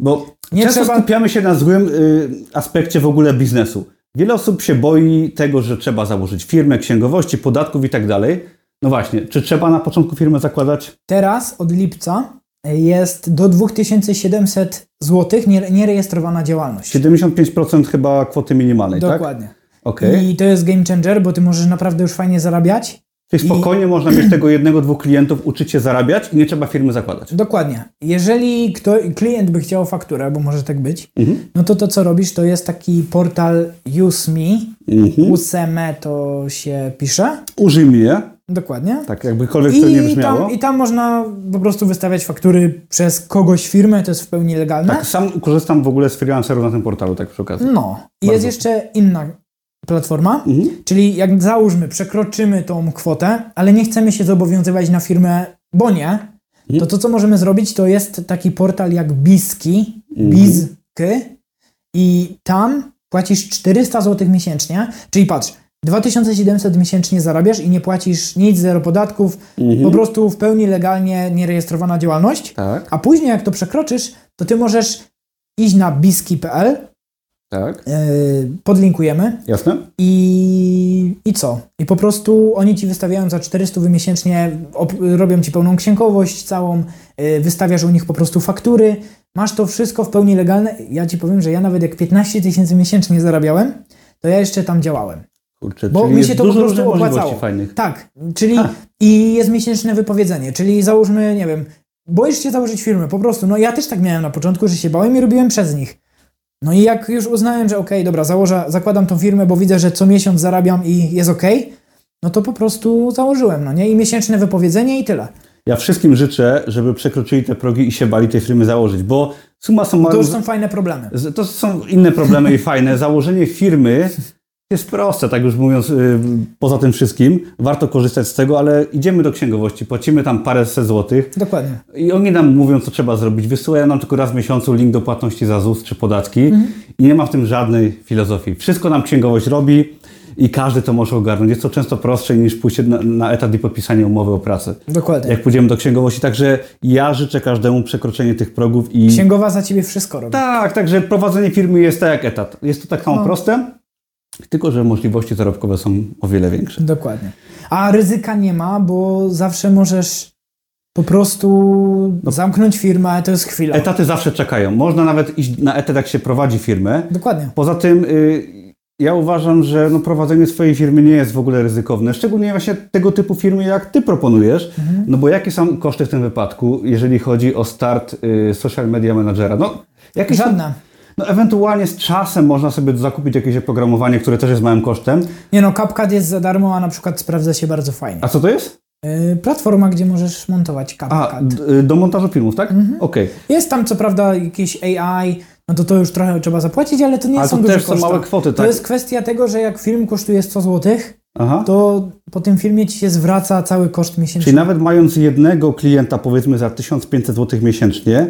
bo Nie często trzeba- skupiamy się na złym y, aspekcie w ogóle biznesu. Wiele osób się boi tego, że trzeba założyć firmę, księgowości, podatków i tak dalej. No właśnie, czy trzeba na początku firmę zakładać? Teraz od lipca jest do 2700 zł nierejestrowana działalność. 75% chyba kwoty minimalnej, tak? Dokładnie. Okay. I to jest game changer, bo ty możesz naprawdę już fajnie zarabiać. Czyli spokojnie I... można mieć tego jednego, dwóch klientów, uczyć się zarabiać i nie trzeba firmy zakładać. Dokładnie. Jeżeli kto, klient by chciał fakturę, bo może tak być, mhm. no to to co robisz, to jest taki portal UseMe. Mhm. Useme to się pisze. Użyj mnie. Dokładnie. Tak, jakbykolwiek I to nie brzmiało. Tam, I tam można po prostu wystawiać faktury przez kogoś firmę, to jest w pełni legalne. Tak, sam korzystam w ogóle z freelancerów na tym portalu, tak przy okazji. No. I jest jeszcze inna platforma, mhm. czyli jak załóżmy, przekroczymy tą kwotę, ale nie chcemy się zobowiązywać na firmę, bo nie, mhm. to to, co możemy zrobić, to jest taki portal jak Biski, mhm. Bizky i tam płacisz 400 zł miesięcznie, czyli patrz, 2700 miesięcznie zarabiasz i nie płacisz nic, zero podatków, mhm. po prostu w pełni legalnie nierejestrowana działalność, tak. a później jak to przekroczysz, to ty możesz iść na biski.pl tak. Yy, podlinkujemy. Jasne. I, I co? I po prostu oni ci wystawiają za 400 miesięcznie, robią ci pełną księgowość całą, yy, wystawiasz u nich po prostu faktury, masz to wszystko w pełni legalne. Ja ci powiem, że ja nawet jak 15 tysięcy miesięcznie zarabiałem, to ja jeszcze tam działałem. Kurczę, bo mi się to po prostu opłacało. Fajnych. Tak, czyli ha. i jest miesięczne wypowiedzenie, czyli załóżmy, nie wiem, boisz się założyć firmę, po prostu, no ja też tak miałem na początku, że się bałem i robiłem przez nich. No i jak już uznałem, że ok, dobra, założę, zakładam tą firmę, bo widzę, że co miesiąc zarabiam i jest ok, no to po prostu założyłem, no nie? I miesięczne wypowiedzenie i tyle. Ja wszystkim życzę, żeby przekroczyli te progi i się bali tej firmy założyć, bo suma summarum... To już są fajne problemy. To są inne problemy i fajne. Założenie firmy jest proste, tak już mówiąc, yy, poza tym wszystkim. Warto korzystać z tego, ale idziemy do księgowości, płacimy tam parę set złotych. Dokładnie. I oni nam mówią, co trzeba zrobić. Wysyłają nam tylko raz w miesiącu link do płatności za ZUS czy podatki mhm. i nie ma w tym żadnej filozofii. Wszystko nam księgowość robi i każdy to może ogarnąć. Jest to często prostsze niż pójście na, na etat i podpisanie umowy o pracę. Dokładnie. Jak pójdziemy do księgowości. Także ja życzę każdemu przekroczenie tych progów i... Księgowa za Ciebie wszystko robi. Tak, także prowadzenie firmy jest tak jak etat. Jest to tak samo no. proste, tylko, że możliwości zarobkowe są o wiele większe. Dokładnie. A ryzyka nie ma, bo zawsze możesz po prostu no, zamknąć firmę, to jest chwila. Etaty zawsze czekają. Można nawet iść na etat, jak się prowadzi firmę. Dokładnie. Poza tym y, ja uważam, że no, prowadzenie swojej firmy nie jest w ogóle ryzykowne. Szczególnie właśnie tego typu firmy, jak Ty proponujesz. Mhm. No bo jakie są koszty w tym wypadku, jeżeli chodzi o start y, social media managera? No, jakieś Żadne. No ewentualnie z czasem można sobie zakupić jakieś oprogramowanie, które też jest małym kosztem. Nie no, CapCut jest za darmo, a na przykład sprawdza się bardzo fajnie. A co to jest? Yy, platforma, gdzie możesz montować CapCut. A, y, do montażu filmów, tak? Mhm. Okej. Okay. Jest tam co prawda jakieś AI, no to to już trochę trzeba zapłacić, ale to nie ale są to duże też są małe kwoty, tak? To jest kwestia tego, że jak film kosztuje 100 zł, Aha. to po tym filmie ci się zwraca cały koszt miesięczny. Czyli nawet mając jednego klienta powiedzmy za 1500 zł miesięcznie,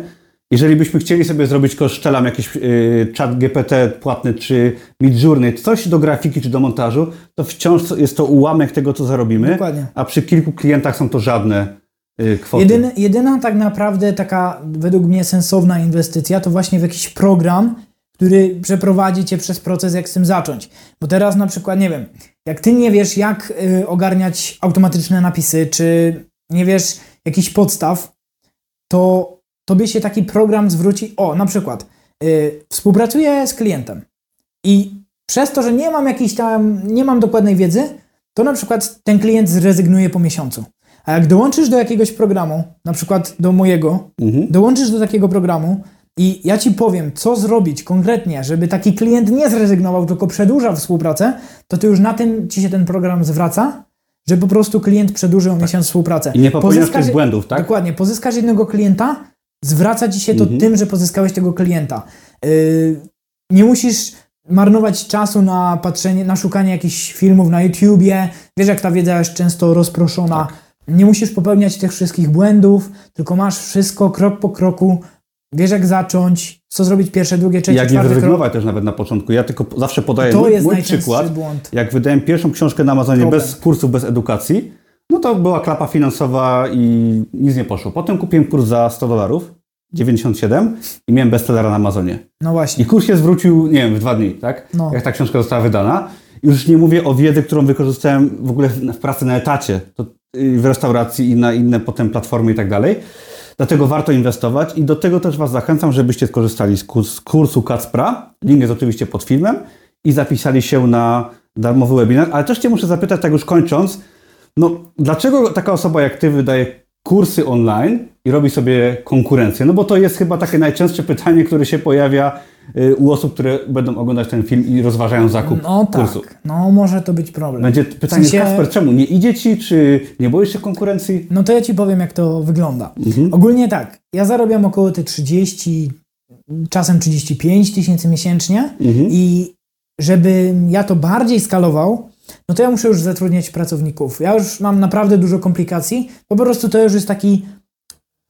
jeżeli byśmy chcieli sobie zrobić koszczelam jakiś yy, chat GPT płatny czy Midjourney, coś do grafiki czy do montażu, to wciąż jest to ułamek tego, co zarobimy. Dokładnie. A przy kilku klientach są to żadne yy, kwoty. Jedyny, jedyna tak naprawdę taka według mnie sensowna inwestycja to właśnie w jakiś program, który przeprowadzi cię przez proces, jak z tym zacząć. Bo teraz na przykład, nie wiem, jak ty nie wiesz, jak y, ogarniać automatyczne napisy, czy nie wiesz jakichś podstaw, to tobie się taki program zwróci, o, na przykład, yy, współpracuję z klientem i przez to, że nie mam jakiejś tam, nie mam dokładnej wiedzy, to na przykład ten klient zrezygnuje po miesiącu. A jak dołączysz do jakiegoś programu, na przykład do mojego, mhm. dołączysz do takiego programu i ja ci powiem, co zrobić konkretnie, żeby taki klient nie zrezygnował, tylko przedłużał współpracę, to ty już na tym ci się ten program zwraca, że po prostu klient przedłużył tak. miesiąc współpracę. I nie popełniasz tych błędów, tak? Dokładnie. Pozyskasz jednego klienta, zwraca ci się to mhm. tym, że pozyskałeś tego klienta. Yy, nie musisz marnować czasu na patrzenie, na szukanie jakichś filmów na YouTubie. Wiesz, jak ta wiedza jest często rozproszona. Tak. Nie musisz popełniać tych wszystkich błędów, tylko masz wszystko krok po kroku. Wiesz, jak zacząć, co zrobić pierwsze, drugie, trzecie, Jak nie zrezygnować też nawet na początku. Ja tylko zawsze podaję to mój, jest mój przykład. Błąd. Jak wydałem pierwszą książkę na Amazonie Problem. bez kursu, bez edukacji, no to była klapa finansowa i nic nie poszło. Potem kupiłem kurs za 100 dolarów, 97 i miałem bestsellera na Amazonie. No właśnie. I kurs się zwrócił, nie wiem, w dwa dni, tak? No. Jak ta książka została wydana. Już nie mówię o wiedzy, którą wykorzystałem w ogóle w pracy na etacie, to y, w restauracji i na inne potem platformy i tak dalej. Dlatego warto inwestować i do tego też Was zachęcam, żebyście skorzystali z kurs- z kursu Kacpra. Link jest oczywiście pod filmem i zapisali się na darmowy webinar. Ale też Cię muszę zapytać, tak już kończąc, no dlaczego taka osoba jak Ty wydaje kursy online i robi sobie konkurencję? No bo to jest chyba takie najczęstsze pytanie, które się pojawia y, u osób, które będą oglądać ten film i rozważają zakup No tak, kursu. no może to być problem. Będzie pytanie, W sensie- Kasper, czemu? Nie idzie Ci, czy nie boisz się konkurencji? No to ja ci powiem, jak to wygląda. Mhm. Ogólnie tak, ja zarabiam około te 30, czasem 35 tysięcy miesięcznie Mhm. i żeby ja to bardziej skalował, no to ja muszę już zatrudniać pracowników. Ja już mam naprawdę dużo komplikacji, po prostu to już jest taki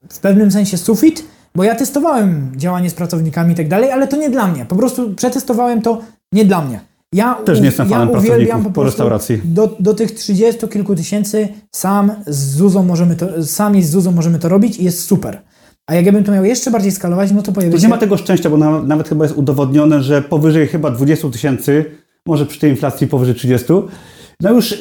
w pewnym sensie sufit, bo ja testowałem działanie z pracownikami i tak dalej, ale to nie dla mnie. Po prostu przetestowałem to nie dla mnie. Ja, Też nie jestem ja fanem uwielbiam pracowników po prostu restauracji. Do, do tych 30 kilku tysięcy sam z Zuzą możemy to, sami z Zuzą możemy to robić i jest super. A jak ja bym to miał jeszcze bardziej skalować, no to pojawia To się... nie ma tego szczęścia, bo na, nawet chyba jest udowodnione, że powyżej chyba 20 tysięcy, może przy tej inflacji powyżej 30, no już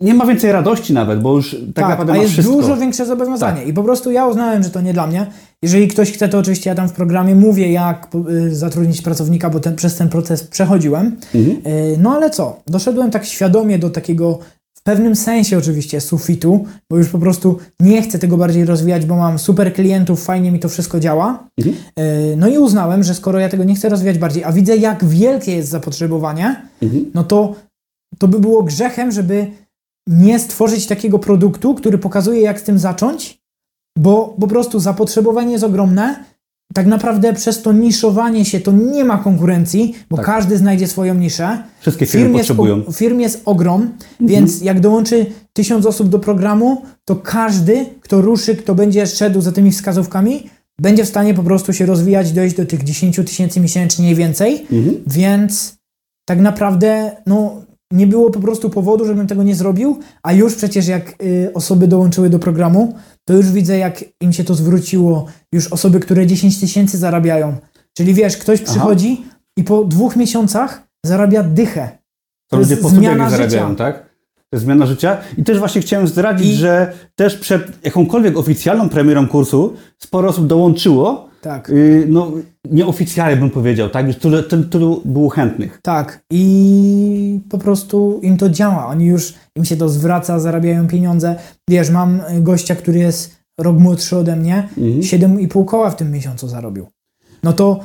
nie ma więcej radości nawet, bo już tak, Tak, naprawdę a jest wszystko. dużo większe zobowiązanie. Tak. I po prostu ja uznałem, że to nie dla mnie. Jeżeli ktoś chce, to oczywiście ja tam w programie mówię, jak y, zatrudnić pracownika, bo ten, przez ten proces przechodziłem. Mhm. Y, no ale co? Doszedłem tak świadomie do takiego, w pewnym sensie oczywiście, sufitu, bo już po prostu nie chcę tego bardziej rozwijać, bo mam super klientów, fajnie mi to wszystko działa. Mhm. Y, No i uznałem, że skoro ja tego nie chcę rozwijać bardziej, a widzę, jak wielkie jest zapotrzebowanie, Mhm. no to to by było grzechem, żeby nie stworzyć takiego produktu, który pokazuje, jak z tym zacząć, bo po prostu zapotrzebowanie jest ogromne. Tak naprawdę przez to niszowanie się to nie ma konkurencji, bo Tak. każdy znajdzie swoją niszę. Wszystkie firmy Firm jest, potrzebują. o, firm jest ogrom, Mhm. więc jak dołączy tysiąc osób do programu, to każdy, kto ruszy, kto będzie szedł za tymi wskazówkami, będzie w stanie po prostu się rozwijać, dojść do tych 10 tysięcy miesięcznie i więcej. Mhm. Więc tak naprawdę no, nie było po prostu powodu, żebym tego nie zrobił, a już przecież jak y, osoby dołączyły do programu, to już widzę, jak im się to zwróciło. Już osoby, które 10 tysięcy zarabiają. Czyli wiesz, ktoś przychodzi i po dwóch miesiącach zarabia dychę. To To ludzie po studiach zarabiają, życia. tak? To jest zmiana życia. I też właśnie chciałem zdradzić, I- że też przed jakąkolwiek oficjalną premierą kursu sporo osób dołączyło, Tak. yy, no nieoficjalnie bym powiedział, tak? Już tylu, tylu, tylu było chętnych. Tak. I po prostu im to działa. Oni już, im się to zwraca, zarabiają pieniądze. Wiesz, mam gościa, który jest rok młodszy ode mnie, Mhm. 7,5 koła w tym miesiącu zarobił. No to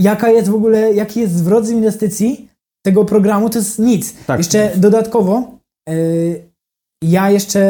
jaka jest w ogóle, jaki jest zwrot z inwestycji tego programu, to jest nic. Tak. Jeszcze dodatkowo y, ja jeszcze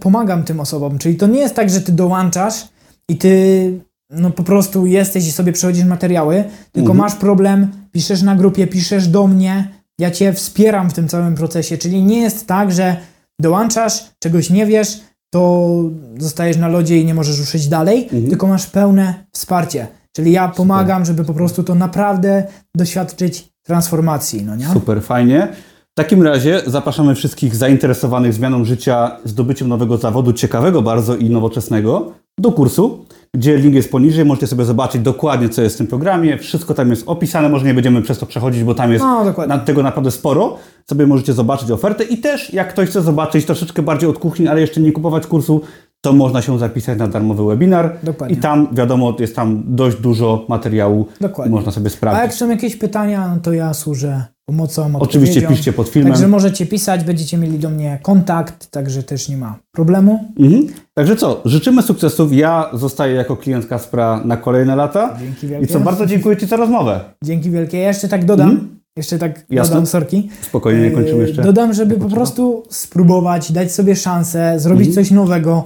pomagam tym osobom, czyli to nie jest tak, że ty dołączasz i ty no po prostu jesteś i sobie przechodzisz materiały, tylko Mhm. masz problem, piszesz na grupie, piszesz do mnie, ja cię wspieram w tym całym procesie, czyli nie jest tak, że dołączasz, czegoś nie wiesz, to zostajesz na lodzie i nie możesz ruszyć dalej, Mhm. tylko masz pełne wsparcie. Czyli ja pomagam, żeby po prostu to naprawdę doświadczyć transformacji, no nie? Super, fajnie. W takim razie zapraszamy wszystkich zainteresowanych zmianą życia, zdobyciem nowego zawodu, ciekawego bardzo i nowoczesnego, do kursu, gdzie link jest poniżej. Możecie sobie zobaczyć dokładnie, co jest w tym programie. Wszystko tam jest opisane, może nie będziemy przez to przechodzić, bo tam jest No, na tego naprawdę sporo. Sobie możecie zobaczyć ofertę i też, jak ktoś chce zobaczyć troszeczkę bardziej od kuchni, ale jeszcze nie kupować kursu, to można się zapisać na darmowy webinar. Dokładnie. I tam, wiadomo, jest tam dość dużo materiału. Dokładnie. Można sobie A sprawdzić. jak są jakieś pytania, to ja służę pomocą, Oczywiście piszcie pod filmem. Także możecie pisać, będziecie mieli do mnie kontakt, także też nie ma problemu. Mhm. Także co, życzymy sukcesów. Ja zostaję jako klient Kaspra na kolejne lata. Dzięki I wielkie. co, bardzo dziękuję Ci za rozmowę. Dzięki wielkie. Ja jeszcze tak dodam, Mhm. jeszcze tak Jasne. dodam, sorki. Spokojnie, nie kończymy jeszcze. Dodam, żeby po prostu spróbować, dać sobie szansę, zrobić Mhm. coś nowego.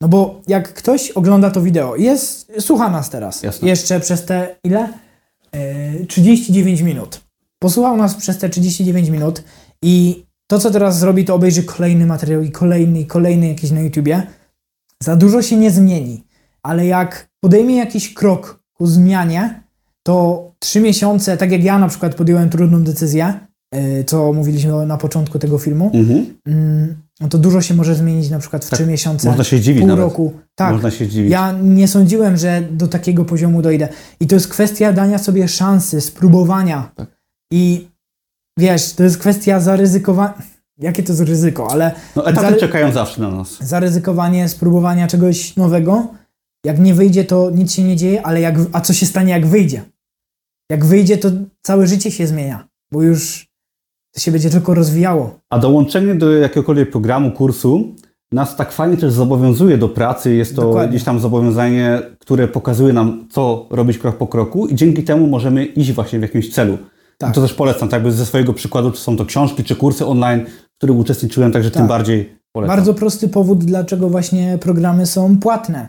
No bo jak ktoś ogląda to wideo, jest, słucha nas teraz, Jasne. jeszcze przez te ile? Yy, 39 minut. Posłuchał nas przez te 39 minut i to, co teraz zrobi, to obejrzy kolejny materiał i kolejny, i kolejny jakiś na YouTubie. Za dużo się nie zmieni, ale jak podejmie jakiś krok ku zmianie, to trzy miesiące, tak jak ja na przykład podjąłem trudną decyzję, yy, co mówiliśmy na początku tego filmu, Mhm. mm, no to dużo się może zmienić na przykład w Tak, trzy miesiące, Można się zdziwić pół nawet. roku. Tak, Można się zdziwić. ja nie sądziłem, że do takiego poziomu dojdę. I to jest kwestia dania sobie szansy, spróbowania. Tak. I wiesz, to jest kwestia zaryzykowania. Jakie to jest ryzyko, ale No, etapy Zale- czekają zawsze na nas. zaryzykowanie spróbowania czegoś nowego, jak nie wyjdzie, to nic się nie dzieje, ale jak, a co się stanie, jak wyjdzie? Jak wyjdzie, to całe życie się zmienia, bo już to się będzie tylko rozwijało. A dołączenie do jakiegokolwiek programu, kursu nas tak fajnie też zobowiązuje do pracy. Jest to Dokładnie. gdzieś tam zobowiązanie, które pokazuje nam, co robić krok po kroku i dzięki temu możemy iść właśnie w jakimś celu. Tak. To też polecam, tak jakby ze swojego przykładu, czy są to książki, czy kursy online, w których uczestniczyłem, także tym Tak. bardziej polecam. Bardzo prosty powód, dlaczego właśnie programy są płatne.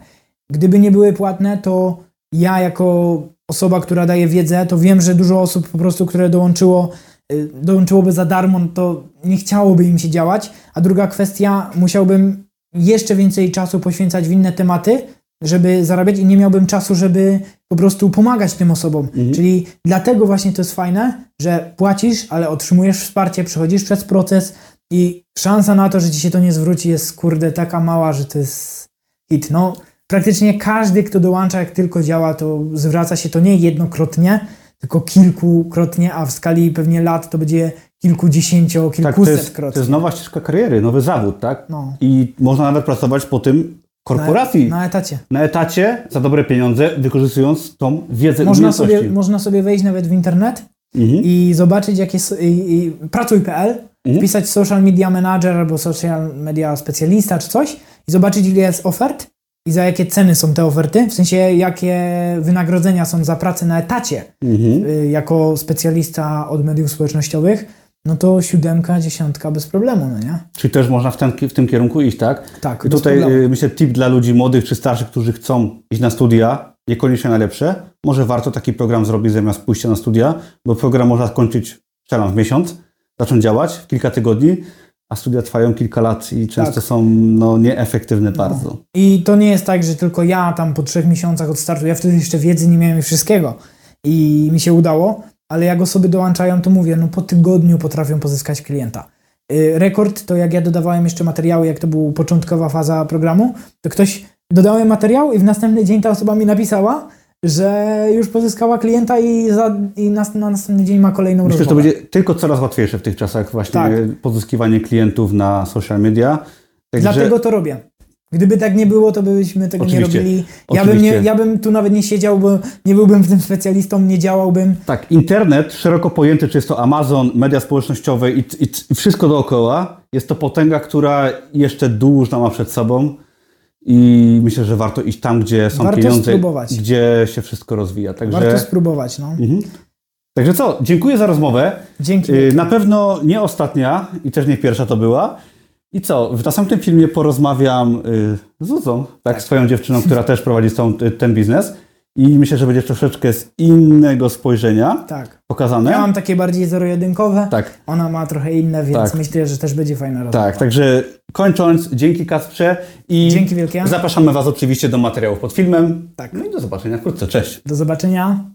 Gdyby nie były płatne, to ja jako osoba, która daje wiedzę, to wiem, że dużo osób po prostu, które dołączyło, y, dołączyłoby za darmo, no to nie chciałoby im się działać. A druga kwestia, musiałbym jeszcze więcej czasu poświęcać w inne tematy, żeby zarabiać i nie miałbym czasu, żeby po prostu pomagać tym osobom. Czyli dlatego właśnie to jest fajne, że płacisz, ale otrzymujesz wsparcie, przechodzisz przez proces i szansa na to, że ci się to nie zwróci jest kurde taka mała, że to jest hit. No, praktycznie każdy, kto dołącza, jak tylko działa, to zwraca się to nie jednokrotnie, tylko kilkukrotnie, a w skali pewnie lat to będzie kilkudziesięcio, tak, to jest, to jest nowa ścieżka kariery, nowy zawód, tak? No. I można nawet pracować po tym korporacji. Na, na etacie. na etacie za dobre pieniądze, wykorzystując tą wiedzę Można sobie, można sobie wejść nawet w internet Mhm. i zobaczyć, jakie i, pracuj.pl, Mhm. wpisać social media manager albo social media specjalista czy coś i zobaczyć, ile jest ofert i za jakie ceny są te oferty, w sensie jakie wynagrodzenia są za pracę na etacie Mhm. y, jako specjalista od mediów społecznościowych, no to siódemka, dziesiątka bez problemu, no nie? Czyli też można w, ten, w tym kierunku iść, tak? Tak, I tutaj problemu. y, myślę tip dla ludzi młodych czy starszych, którzy chcą iść na studia, niekoniecznie najlepsze, może warto taki program zrobić zamiast pójścia na studia, bo program można skończyć strzelam w miesiąc, zacząć działać w kilka tygodni, a studia trwają kilka lat i często Tak. są no, nieefektywne bardzo. I to nie jest tak, że tylko ja tam po trzech miesiącach od startu, ja wtedy jeszcze wiedzy nie miałem i wszystkiego i mi się udało, ale jak osoby dołączają, to mówię, no po tygodniu potrafią pozyskać klienta. Y, Rekord to jak ja dodawałem jeszcze materiały, jak to była początkowa faza programu, to ktoś dodałem materiał i w następny dzień ta osoba mi napisała, że już pozyskała klienta i, za, i nas, na następny dzień ma kolejną Myślę, że to rozmowę. będzie tylko coraz łatwiejsze w tych czasach właśnie Tak. pozyskiwanie klientów na social media. Także Dlatego to robię. Gdyby tak nie było, to byśmy tego Oczywiście. nie robili. Ja bym, nie, ja bym tu nawet nie siedział, bo nie byłbym w tym specjalistą, nie działałbym. Tak, internet szeroko pojęty, czy jest to Amazon, media społecznościowe i, i, i wszystko dookoła, jest to potęga, która jeszcze dużo ma przed sobą i myślę, że warto iść tam, gdzie są Warto pieniądze, spróbować. gdzie się wszystko rozwija. Także, Warto spróbować. No. mhm. Także co, dziękuję za rozmowę. Dzięki. Y, Na pewno nie ostatnia i też nie pierwsza to była. I co, w następnym filmie porozmawiam y, z Zuzą, tak, swoją dziewczyną, która też prowadzi tą, ten biznes. I myślę, że będzie troszeczkę z innego spojrzenia Tak. pokazane. Ja mam takie bardziej zero-jedynkowe. Tak, Ona ma trochę inne, więc Tak. myślę, że też będzie fajna rozmowa. tak. Także kończąc, dzięki Kasprze i Dzięki wielkie. zapraszamy Was oczywiście do materiałów pod filmem. Tak. No i do zobaczenia wkrótce. Cześć. Do zobaczenia.